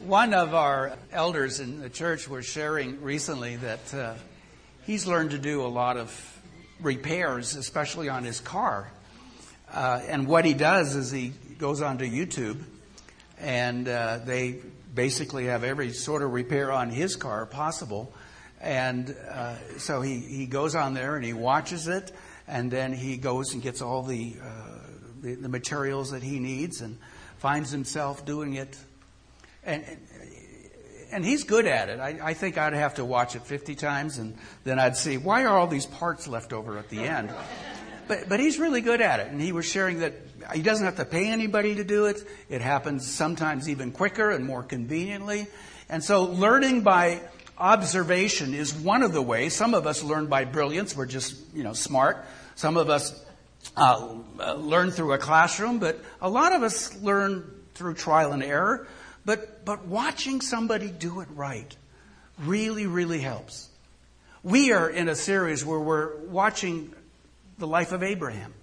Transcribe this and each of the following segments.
One of our elders in the church was sharing recently that uh, he's learned to do a lot of repairs, especially on his car. Uh, and what he does is he goes onto YouTube and uh, they basically have every sort of repair on his car possible. And uh, so he, he goes on there and he watches it and then he goes and gets all the, uh, the, the materials that he needs and finds himself doing it and and he's good at it. I, I, think I'd have to watch it 50 times, and then I'd see why are all these parts left over at the end. But but he's really good at it, and he was sharing that he doesn't have to pay anybody to do it. It happens sometimes even quicker and more conveniently. And so learning by observation is one of the ways. Some of us learn by brilliance. We're just you know smart. Some of us uh, learn through a classroom, but a lot of us learn through trial and error. But, but watching somebody do it right really, really helps. We are in a series where we're watching the life of Abraham.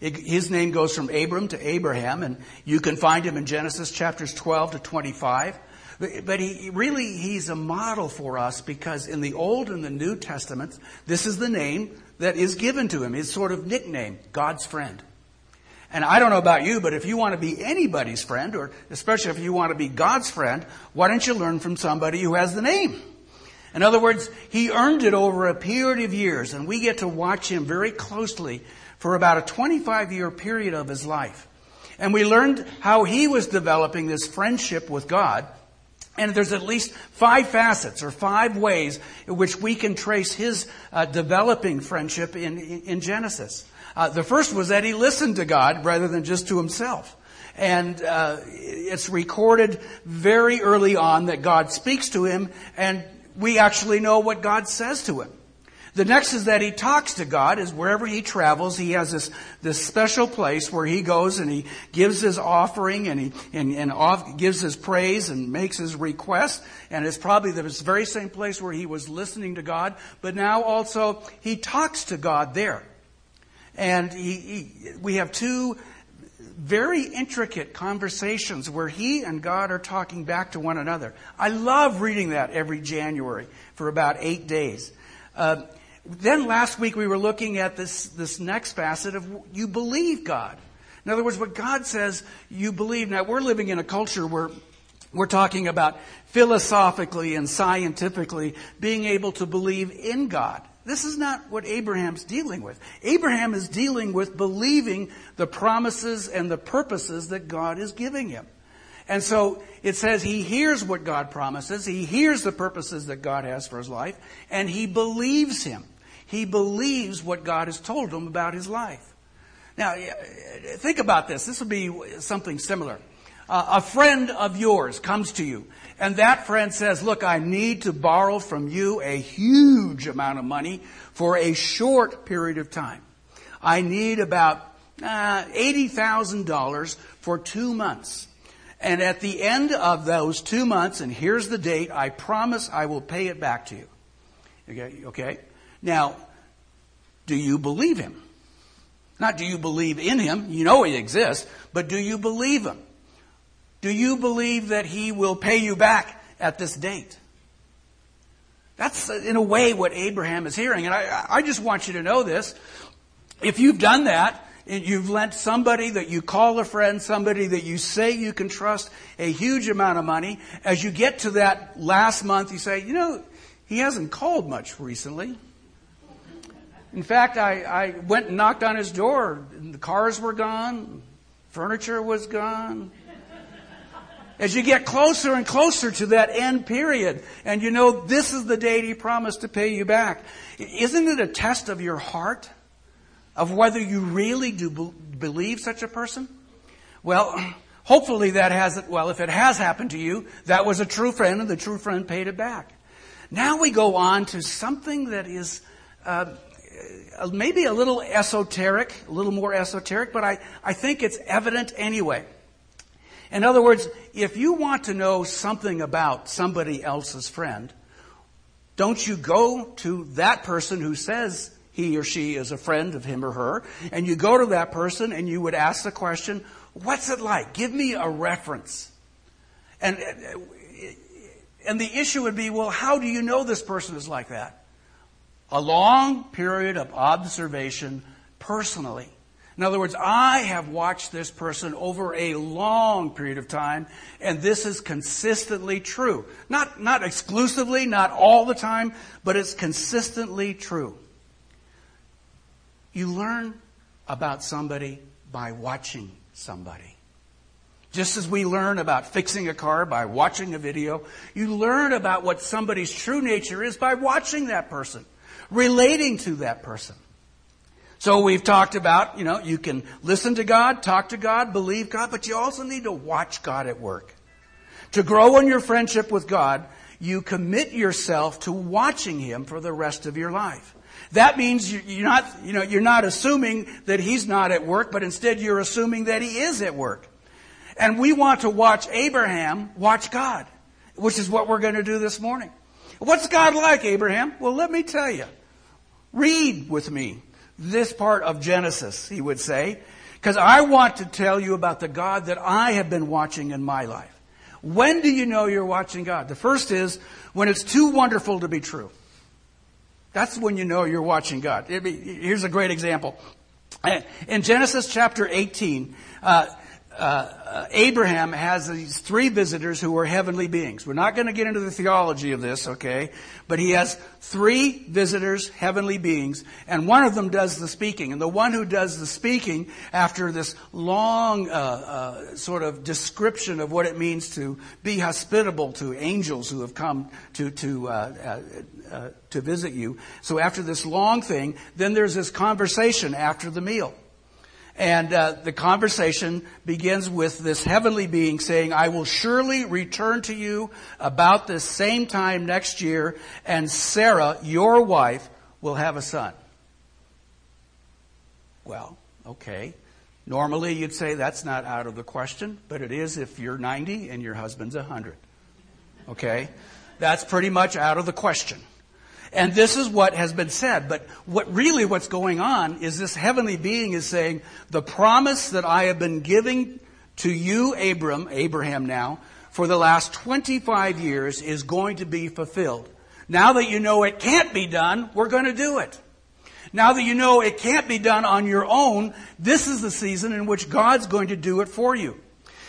It, his name goes from Abram to Abraham, and you can find him in Genesis chapters 12 to 25. But, but he really, he's a model for us because in the Old and the New Testaments, this is the name that is given to him, his sort of nickname, God's friend. And I don't know about you, but if you want to be anybody's friend, or especially if you want to be God's friend, why don't you learn from somebody who has the name? In other words, he earned it over a period of years, and we get to watch him very closely for about a 25 year period of his life. And we learned how he was developing this friendship with God. And there's at least five facets or five ways in which we can trace his uh, developing friendship in, in Genesis. Uh, the first was that he listened to God rather than just to himself. And uh, it's recorded very early on that God speaks to him, and we actually know what God says to him. The next is that he talks to God is wherever he travels, he has this, this special place where he goes and he gives his offering and he, and, and off, gives his praise and makes his request. And it's probably the very same place where he was listening to God, but now also he talks to God there. And he, he, we have two very intricate conversations where he and God are talking back to one another. I love reading that every January for about eight days. Uh, then last week we were looking at this, this next facet of you believe God. In other words, what God says you believe. Now we're living in a culture where we're talking about philosophically and scientifically being able to believe in God. This is not what Abraham's dealing with. Abraham is dealing with believing the promises and the purposes that God is giving him. And so it says he hears what God promises, he hears the purposes that God has for his life, and he believes him. He believes what God has told him about his life. Now, think about this. This would be something similar. Uh, a friend of yours comes to you and that friend says, look, I need to borrow from you a huge amount of money for a short period of time. I need about uh, $80,000 for two months. And at the end of those two months, and here's the date, I promise I will pay it back to you. Okay? Okay? Now, do you believe him? Not do you believe in him, you know he exists, but do you believe him? Do you believe that he will pay you back at this date? That's, uh, in a way, what Abraham is hearing. And I, I just want you to know this. If you've done that, and you've lent somebody that you call a friend, somebody that you say you can trust a huge amount of money, as you get to that last month, you say, you know, he hasn't called much recently. In fact, I, I went and knocked on his door, and the cars were gone, furniture was gone, as you get closer and closer to that end period, and you know this is the date he promised to pay you back, isn't it a test of your heart? Of whether you really do believe such a person? Well, hopefully that hasn't, well, if it has happened to you, that was a true friend and the true friend paid it back. Now we go on to something that is, uh, maybe a little esoteric, a little more esoteric, but I, I think it's evident anyway. In other words, if you want to know something about somebody else's friend, don't you go to that person who says he or she is a friend of him or her, and you go to that person and you would ask the question, what's it like? Give me a reference. And, and the issue would be, well, how do you know this person is like that? A long period of observation personally. In other words, I have watched this person over a long period of time, and this is consistently true. Not, not exclusively, not all the time, but it's consistently true. You learn about somebody by watching somebody. Just as we learn about fixing a car by watching a video, you learn about what somebody's true nature is by watching that person, relating to that person. So we've talked about, you know, you can listen to God, talk to God, believe God, but you also need to watch God at work. To grow in your friendship with God, you commit yourself to watching Him for the rest of your life. That means you're not, you know, you're not assuming that He's not at work, but instead you're assuming that He is at work. And we want to watch Abraham watch God, which is what we're going to do this morning. What's God like, Abraham? Well, let me tell you. Read with me this part of Genesis, he would say, because I want to tell you about the God that I have been watching in my life. When do you know you're watching God? The first is when it's too wonderful to be true. That's when you know you're watching God. Be, here's a great example. In Genesis chapter 18, uh, uh, Abraham has these three visitors who are heavenly beings. We're not going to get into the theology of this, okay? But he has three visitors, heavenly beings, and one of them does the speaking. And the one who does the speaking, after this long uh, uh, sort of description of what it means to be hospitable to angels who have come to to uh, uh, uh, to visit you. So after this long thing, then there's this conversation after the meal. And uh, the conversation begins with this heavenly being saying, I will surely return to you about the same time next year, and Sarah, your wife, will have a son. Well, okay. Normally you'd say that's not out of the question, but it is if you're 90 and your husband's 100. Okay? That's pretty much out of the question. And this is what has been said. But what really what's going on is this heavenly being is saying, the promise that I have been giving to you, Abram, Abraham now, for the last 25 years is going to be fulfilled. Now that you know it can't be done, we're going to do it. Now that you know it can't be done on your own, this is the season in which God's going to do it for you.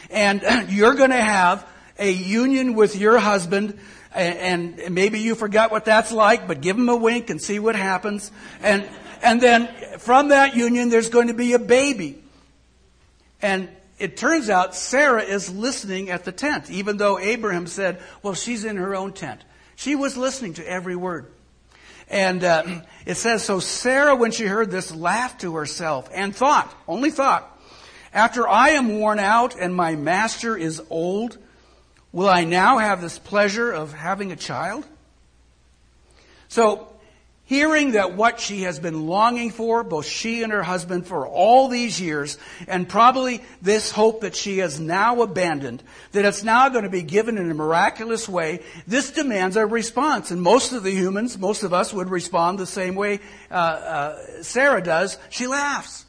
And you're going to have a union with your husband and, and maybe you forgot what that's like, but give him a wink and see what happens. And, and then from that union, there's going to be a baby. And it turns out Sarah is listening at the tent, even though Abraham said, well, she's in her own tent. She was listening to every word. And uh, it says, so Sarah, when she heard this, laughed to herself and thought, only thought, after I am worn out and my master is old, Will I now have this pleasure of having a child? So, hearing that what she has been longing for, both she and her husband, for all these years, and probably this hope that she has now abandoned, that it's now going to be given in a miraculous way, this demands a response. And most of the humans, most of us would respond the same way uh, uh, Sarah does. She laughs.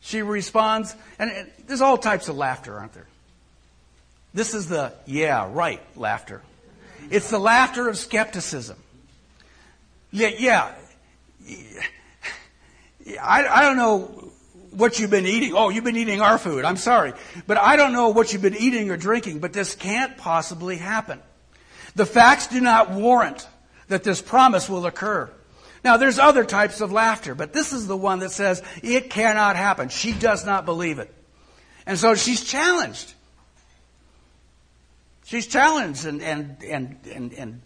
She responds, and, there's all types of laughter, aren't there? This is the, yeah, right laughter. It's the laughter of skepticism. Yeah, yeah. I, I don't know what you've been eating. Oh, you've been eating our food. I'm sorry. But I don't know what you've been eating or drinking, but this can't possibly happen. The facts do not warrant that this promise will occur. Now, there's other types of laughter, but this is the one that says it cannot happen. She does not believe it. And so she's challenged. She's challenged, and, and, and, and, and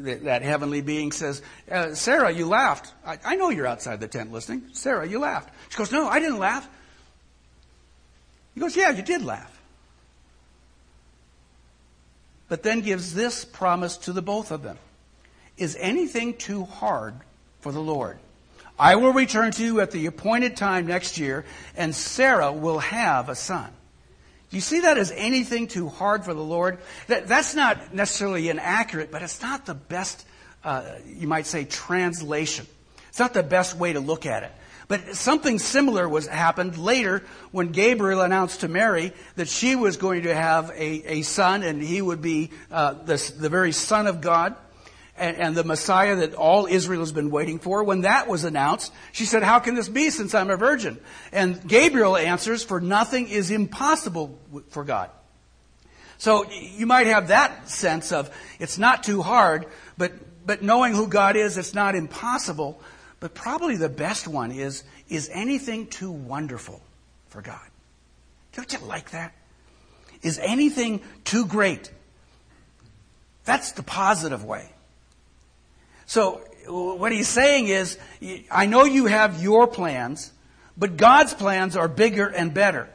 that heavenly being says, uh, Sarah, you laughed. I, I, know you're outside the tent listening. Sarah, you laughed. She goes, No, I didn't laugh. He goes, Yeah, you did laugh. But then gives this promise to the both of them Is anything too hard for the Lord? I will return to you at the appointed time next year, and Sarah will have a son. Do you see that as anything too hard for the Lord? That, that's not necessarily inaccurate, but it's not the best, uh, you might say, translation. It's not the best way to look at it. But something similar was happened later when Gabriel announced to Mary that she was going to have a, a son and he would be uh, the, the very son of God and, and the Messiah that all Israel has been waiting for. When that was announced, she said, how can this be since I'm a virgin? And Gabriel answers, for nothing is impossible for God. So you might have that sense of it's not too hard, but, but knowing who God is, it's not impossible. But probably the best one is, is anything too wonderful for God? Don't you like that? Is anything too great? That's the positive way. So what he's saying is, I know you have your plans, but God's plans are bigger and better.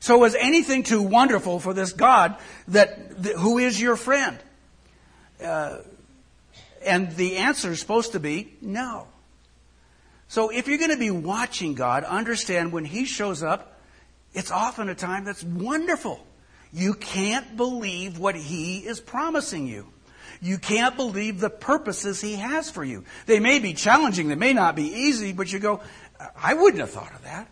So is anything too wonderful for this God that, that who is your friend? Uh, and the answer is supposed to be no. So if you're going to be watching God, understand when He shows up, it's often a time that's wonderful. You can't believe what He is promising you. You can't believe the purposes He has for you. They may be challenging, they may not be easy, but you go, I wouldn't have thought of that.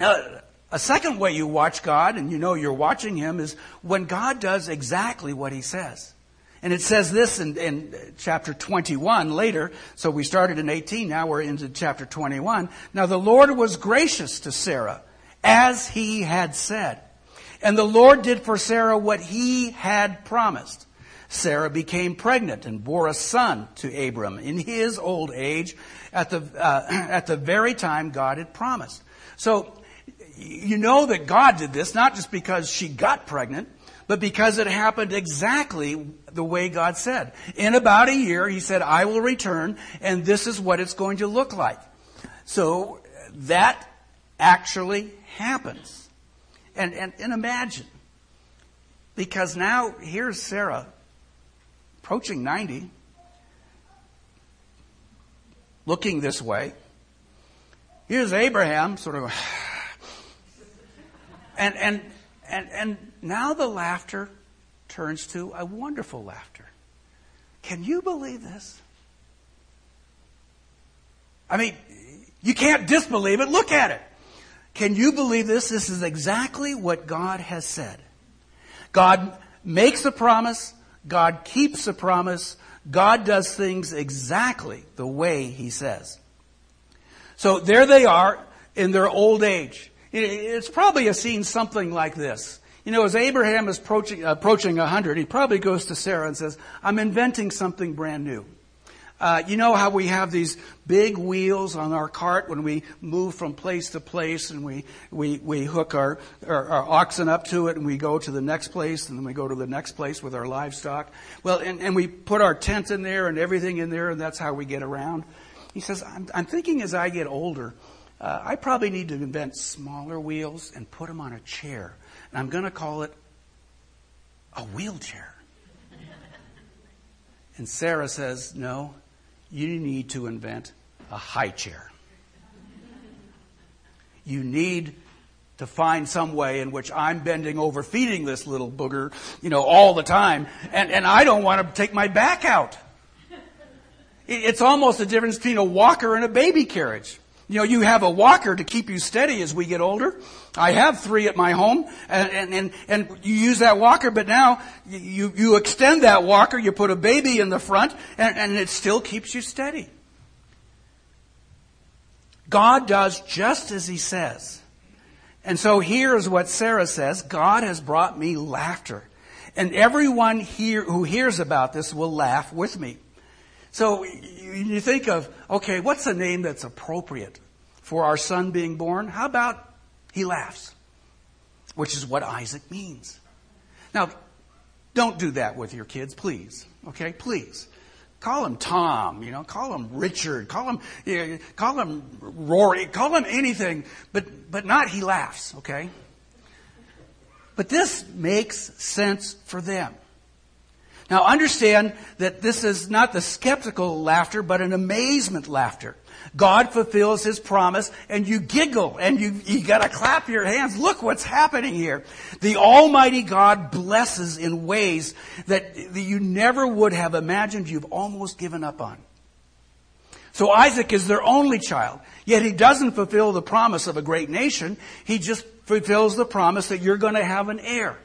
Now, a second way you watch God, and you know you're watching Him, is when God does exactly what He says. And it says this in, in, chapter 21 later. So we started in 18, now we're into chapter 21. Now the Lord was gracious to Sarah, as he had said. And the Lord did for Sarah what he had promised. Sarah became pregnant and bore a son to Abram in his old age at the, uh, at the very time God had promised. So you know that God did this not just because she got pregnant, but because it happened exactly the way God said. In about a year, He said, I will return, and this is what it's going to look like. So that actually happens. And, and, and imagine, because now here's Sarah approaching 90, looking this way. Here's Abraham, sort of, and, and, and, and now the laughter turns to a wonderful laughter. Can you believe this? I mean, you can't disbelieve it. Look at it. Can you believe this? This is exactly what God has said. God makes a promise. God keeps a promise. God does things exactly the way He says. So there they are in their old age. It's probably a scene something like this. You know, as Abraham is approaching, approaching 100, he probably goes to Sarah and says, I'm inventing something brand new. Uh, you know how we have these big wheels on our cart when we move from place to place and we, we, we hook our, our, our, oxen up to it and we go to the next place and then we go to the next place with our livestock. Well, and, and we put our tent in there and everything in there and that's how we get around. He says, I'm, I'm thinking as I get older, uh, I probably need to invent smaller wheels and put them on a chair and I'm going to call it a wheelchair. And Sarah says, No, you need to invent a high chair. You need to find some way in which I'm bending over feeding this little booger, you know, all the time, and, and I don't want to take my back out. It's almost the difference between a walker and a baby carriage. You know, you have a walker to keep you steady as we get older. I have three at my home, and, and, and, you use that walker, but now you, you extend that walker, you put a baby in the front, and, and it still keeps you steady. God does just as He says. And so here's what Sarah says God has brought me laughter. And everyone here who hears about this will laugh with me. So you think of, okay, what's a name that's appropriate for our son being born? How about he laughs? Which is what Isaac means. Now, don't do that with your kids, please. Okay, please. Call him Tom, you know, call him Richard, call him, you know, call him Rory, call him anything, but, but not he laughs, okay? But this makes sense for them. Now understand that this is not the skeptical laughter, but an amazement laughter. God fulfills His promise and you giggle and you, you gotta clap your hands. Look what's happening here. The Almighty God blesses in ways that you never would have imagined you've almost given up on. So Isaac is their only child. Yet he doesn't fulfill the promise of a great nation. He just fulfills the promise that you're going to have an heir.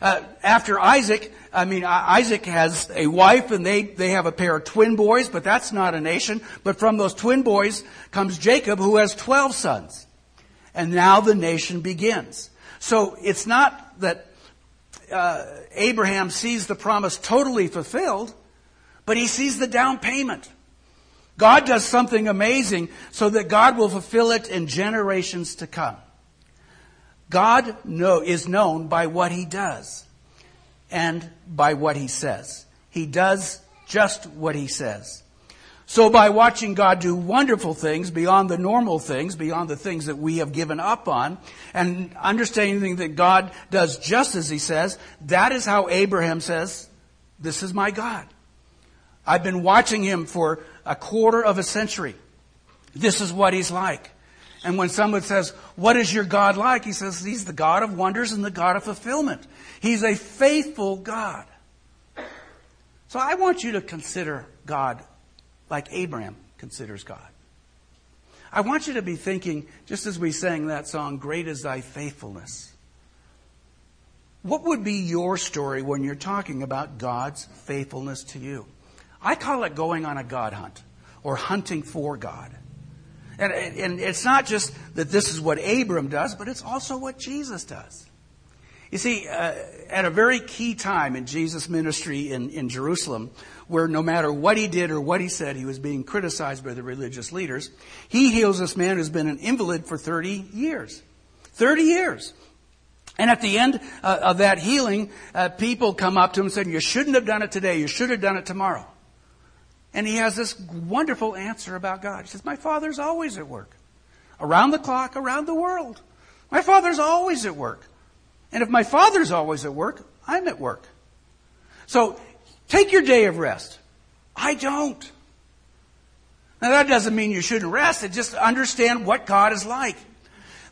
Uh, after Isaac, I mean, Isaac has a wife and they, they have a pair of twin boys, but that's not a nation. But from those twin boys comes Jacob who has 12 sons. And now the nation begins. So it's not that uh, Abraham sees the promise totally fulfilled, but he sees the down payment. God does something amazing so that God will fulfill it in generations to come. God know, is known by what he does and by what he says. He does just what he says. So by watching God do wonderful things beyond the normal things, beyond the things that we have given up on, and understanding that God does just as he says, that is how Abraham says, this is my God. I've been watching him for a quarter of a century. This is what he's like. And when someone says, what is your God like? He says, he's the God of wonders and the God of fulfillment. He's a faithful God. So I want you to consider God like Abraham considers God. I want you to be thinking, just as we sang that song, Great is Thy Faithfulness. What would be your story when you're talking about God's faithfulness to you? I call it going on a God hunt or hunting for God. And, and it's not just that this is what Abram does, but it's also what Jesus does. You see, uh, at a very key time in Jesus' ministry in, in Jerusalem, where no matter what he did or what he said, he was being criticized by the religious leaders, he heals this man who's been an invalid for 30 years. 30 years. And at the end uh, of that healing, uh, people come up to him and say, you shouldn't have done it today, you should have done it tomorrow. And he has this wonderful answer about God. He says, My Father's always at work. Around the clock, around the world. My Father's always at work. And if my Father's always at work, I'm at work. So take your day of rest. I don't. Now that doesn't mean you shouldn't rest. It just understand what God is like.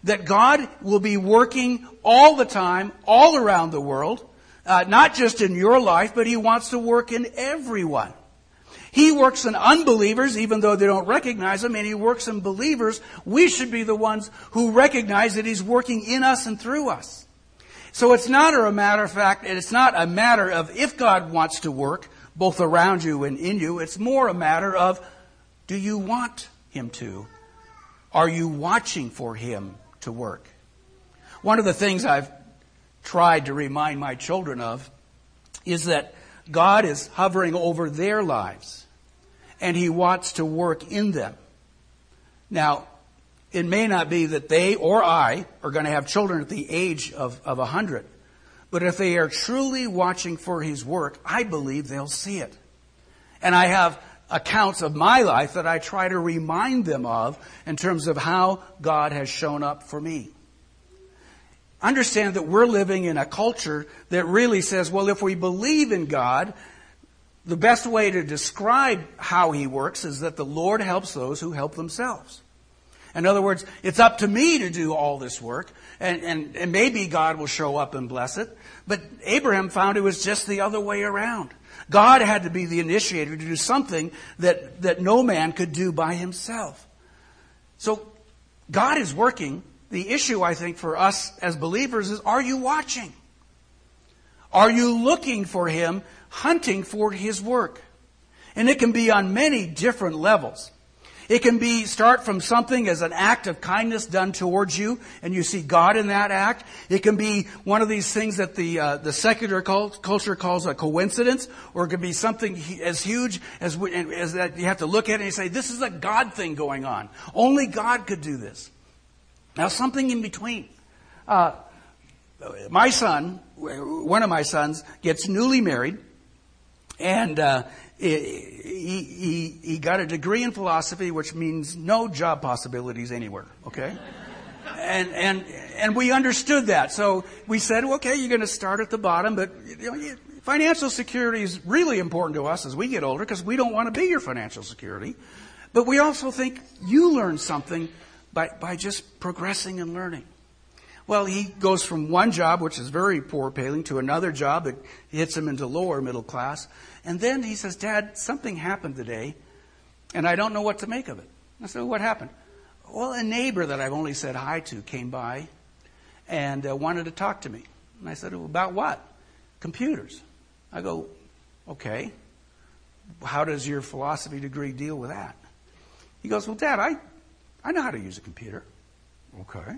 That God will be working all the time, all around the world, uh, not just in your life, but He wants to work in everyone. He works in unbelievers, even though they don't recognize Him, and He works in believers. We should be the ones who recognize that He's working in us and through us. So it's not a matter of fact, and it's not a matter of if God wants to work, both around you and in you. It's more a matter of, do you want Him to? Are you watching for Him to work? One of the things I've tried to remind my children of is that God is hovering over their lives and He wants to work in them. Now, it may not be that they or I are going to have children at the age of, of 100, but if they are truly watching for His work, I believe they'll see it. And I have accounts of my life that I try to remind them of in terms of how God has shown up for me. Understand that we're living in a culture that really says, well, if we believe in God, the best way to describe how he works is that the Lord helps those who help themselves. In other words, it's up to me to do all this work, and, and, and maybe God will show up and bless it. But Abraham found it was just the other way around. God had to be the initiator to do something that, that no man could do by himself. So God is working. The issue, I think, for us as believers is are you watching? Are you looking for him hunting for his work. And it can be on many different levels. It can be start from something as an act of kindness done towards you, and you see God in that act. It can be one of these things that the uh, the secular cult, culture calls a coincidence, or it can be something as huge as as that you have to look at it and say, "This is a God thing going on. Only God could do this." Now, something in between. Uh, my son, one of my sons, gets newly married and uh, he, he, he got a degree in philosophy, which means no job possibilities anywhere, okay? and, and, and we understood that. So we said, okay, you're going to start at the bottom, but you know, financial security is really important to us as we get older because we don't want to be your financial security. But we also think you learn something by, by just progressing and learning. Well, he goes from one job, which is very poor paying, to another job that hits him into lower middle class. And then he says, Dad, something happened today. and I don't know what to make of it. I said, What happened? Well, a neighbor that I've only said hi to came by and uh, wanted to talk to me. And I said, well, About what? Computers. I go, Okay. How does your philosophy degree deal with that? He goes, Well, Dad, I, I know how to use a computer. Okay.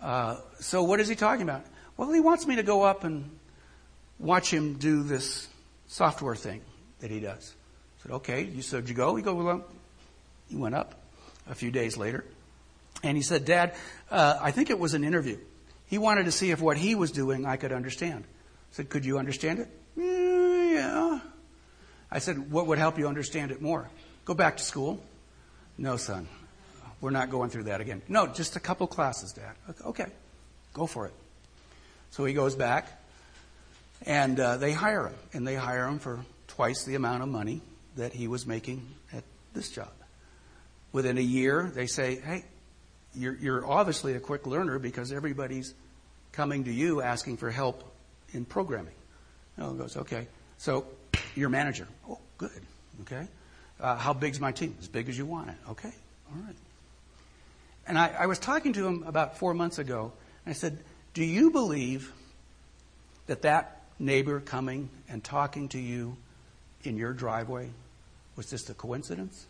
Uh, so what is he talking about? Well, he wants me to go up and watch him do this software thing that he does. I said, okay. You said you go? He go, well, he went up a few days later. And he said, Dad, uh, I think it was an interview. He wanted to see if what he was doing I could understand. I said, could you understand it? Yeah. I said, what would help you understand it more? Go back to school. No, son. We're not going through that again. No, just a couple classes, Dad. Okay. Go for it. So he goes back and uh, they hire him. And they hire him for twice the amount of money that he was making at this job. Within a year, they say, hey, you're, you're obviously a quick learner because everybody's coming to you asking for help in programming. Oh, goes, okay. So you're manager. Oh, good. Okay. Uh, how big's my team? As big as you want it. Okay. All right. And I, I was talking to him about four months ago, and I said, Do you believe that that neighbor coming and talking to you in your driveway was just a coincidence?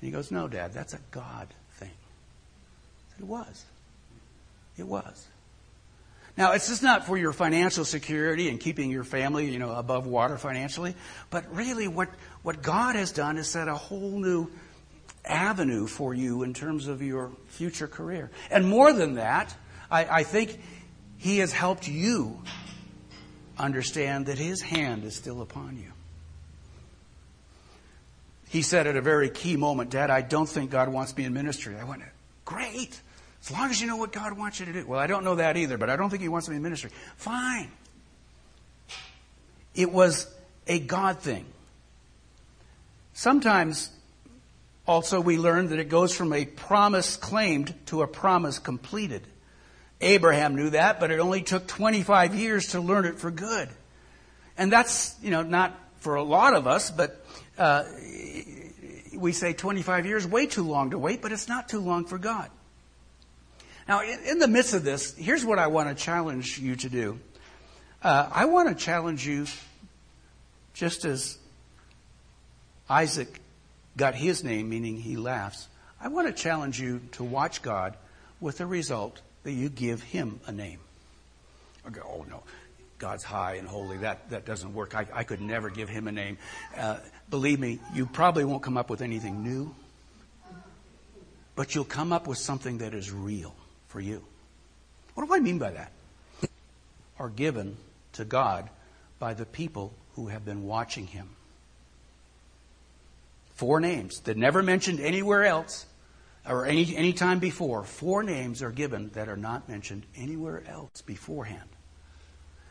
And he goes, No, Dad, that's a God thing. I said, It was. It was. Now, it's just not for your financial security and keeping your family, you know, above water financially, but really what, what God has done is set a whole new avenue for you in terms of your future career. And more than that, I, I think He has helped you understand that His hand is still upon you. He said at a very key moment, Dad, I don't think God wants me in ministry. I went, Great. As long as you know what God wants you to do. Well, I don't know that either, but I don't think He wants me in ministry. Fine. It was a God thing. Sometimes also we learn that it goes from a promise claimed to a promise completed. Abraham knew that, but it only took 25 years to learn it for good. And that's, you know, not for a lot of us, but uh, we say 25 years, way too long to wait, but it's not too long for God. Now, in, the midst of this, here's what I want to challenge you to do. Uh, I want to challenge you, just as Isaac got his name, meaning he laughs. I want to challenge you to watch God with the result that you give him a name. Okay, oh no, God's high and holy. That, that doesn't work. I, I could never give him a name. Uh, believe me, you probably won't come up with anything new, but you'll come up with something that is real for you. What do I mean by that? Are given to God by the people who have been watching him. Four names that never mentioned anywhere else or any, any time before. Four names are given that are not mentioned anywhere else beforehand.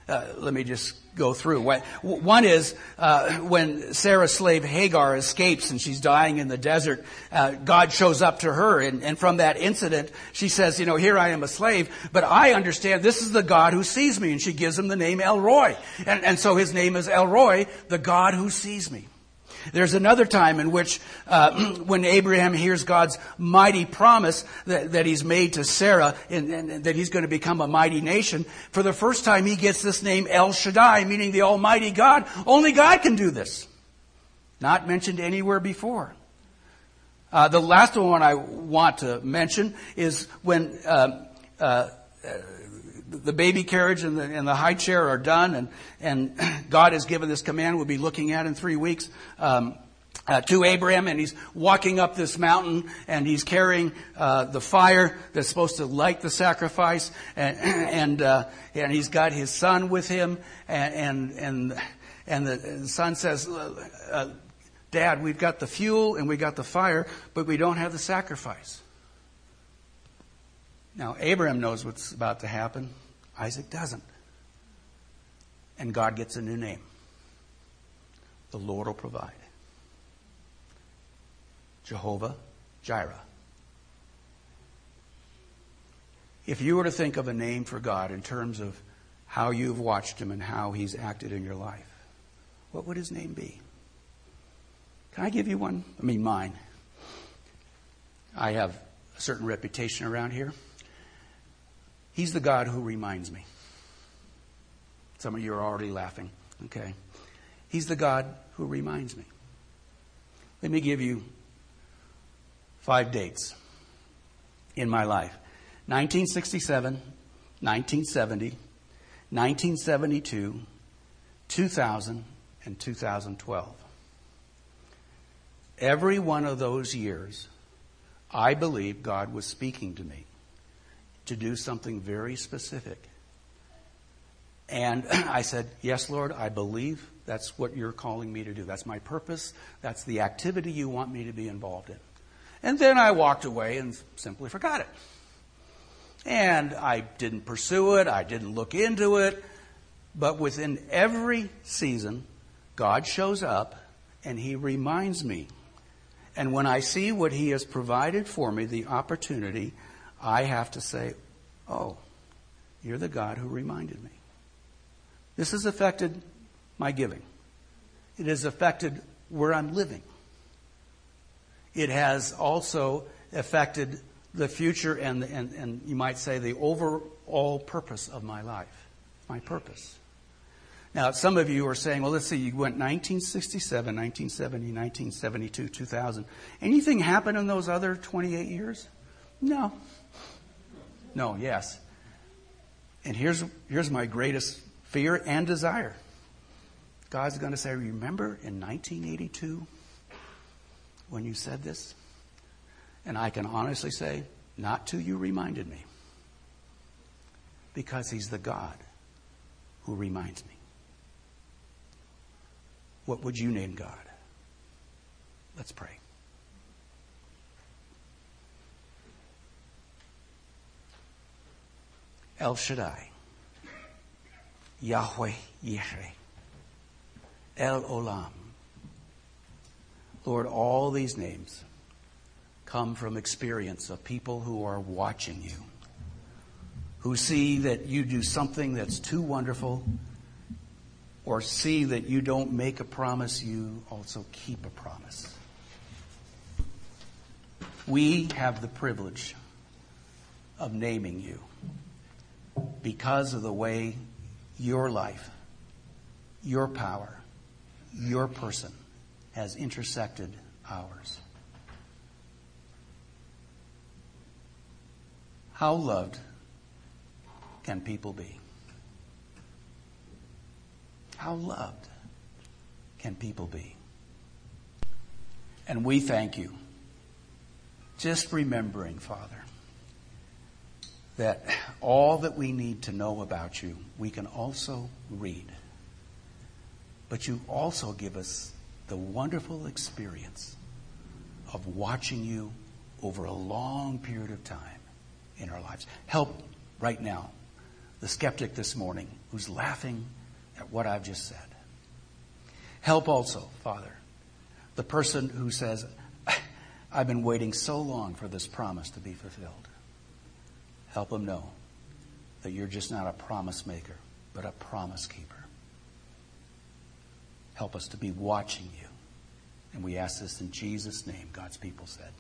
Uh, let me just go through. One is uh, when Sarah's slave Hagar escapes and she's dying in the desert. Uh, God shows up to her, and, and, from that incident, she says, "You know, here I am a slave, but I understand this is the God who sees me." And she gives him the name El Roi, and, and so his name is El Roi, the God who sees me. There's another time in which, uh, when Abraham hears God's mighty promise that, that he's made to Sarah and, and, that he's going to become a mighty nation, for the first time he gets this name El Shaddai, meaning the Almighty God. Only God can do this. Not mentioned anywhere before. Uh, the last one I want to mention is when uh, uh the baby carriage and the, and the high chair are done, and, and God has given this command we'll be looking at in three weeks. Um, uh, to Abraham, and he's walking up this mountain, and he's carrying uh, the fire that's supposed to light the sacrifice, and and, uh, and he's got his son with him, and and and, the son says, uh, "Dad, we've got the fuel and we got the fire, but we don't have the sacrifice." Now Abraham knows what's about to happen. Isaac doesn't. And God gets a new name. The Lord will provide. Jehovah Jireh. If you were to think of a name for God in terms of how you've watched him and how he's acted in your life, what would his name be? Can I give you one? I mean, mine. I have a certain reputation around here. He's the God who reminds me. Some of you are already laughing. Okay. He's the God who reminds me. Let me give you five dates in my life 1967, 1970, 1972, 2000, and 2012. Every one of those years, I believe God was speaking to me to do something very specific. And I said, Yes, Lord, I believe that's what you're calling me to do. That's my purpose. That's the activity you want me to be involved in. And then I walked away and simply forgot it. And I didn't pursue it. I didn't look into it. But within every season, God shows up and He reminds me. And when I see what He has provided for me, the opportunity, I have to say, Oh, you're the God who reminded me. This has affected my giving. It has affected where I'm living. It has also affected the future and, and, and you might say the overall purpose of my life, my purpose. Now, some of you are saying, well, let's see, you went 1967, 1970, 1972, 2000. Anything happen in those other 28 years? No. No, yes. And here's, here's my greatest fear and desire. God's going to say, Remember in 1982 when you said this? And I can honestly say, Not till you reminded me. Because He's the God who reminds me. What would you name God? Let's pray. El Shaddai, Yahweh Yireh, El Olam. Lord, all these names come from experience of people who are watching you, who see that you do something that's too wonderful, or see that you don't make a promise, you also keep a promise. We have the privilege of naming you because of the way your life, your power, your person has intersected ours. How loved can people be? How loved can people be? And we thank you. Just remembering, Father, that all that we need to know about you, we can also read. But you also give us the wonderful experience of watching you over a long period of time in our lives. Help right now the skeptic this morning who's laughing at what I've just said. Help also, Father, the person who says, I've been waiting so long for this promise to be fulfilled. Help them know that you're just not a promise maker, but a promise keeper. Help us to be watching you. And we ask this in Jesus' name, God's people said.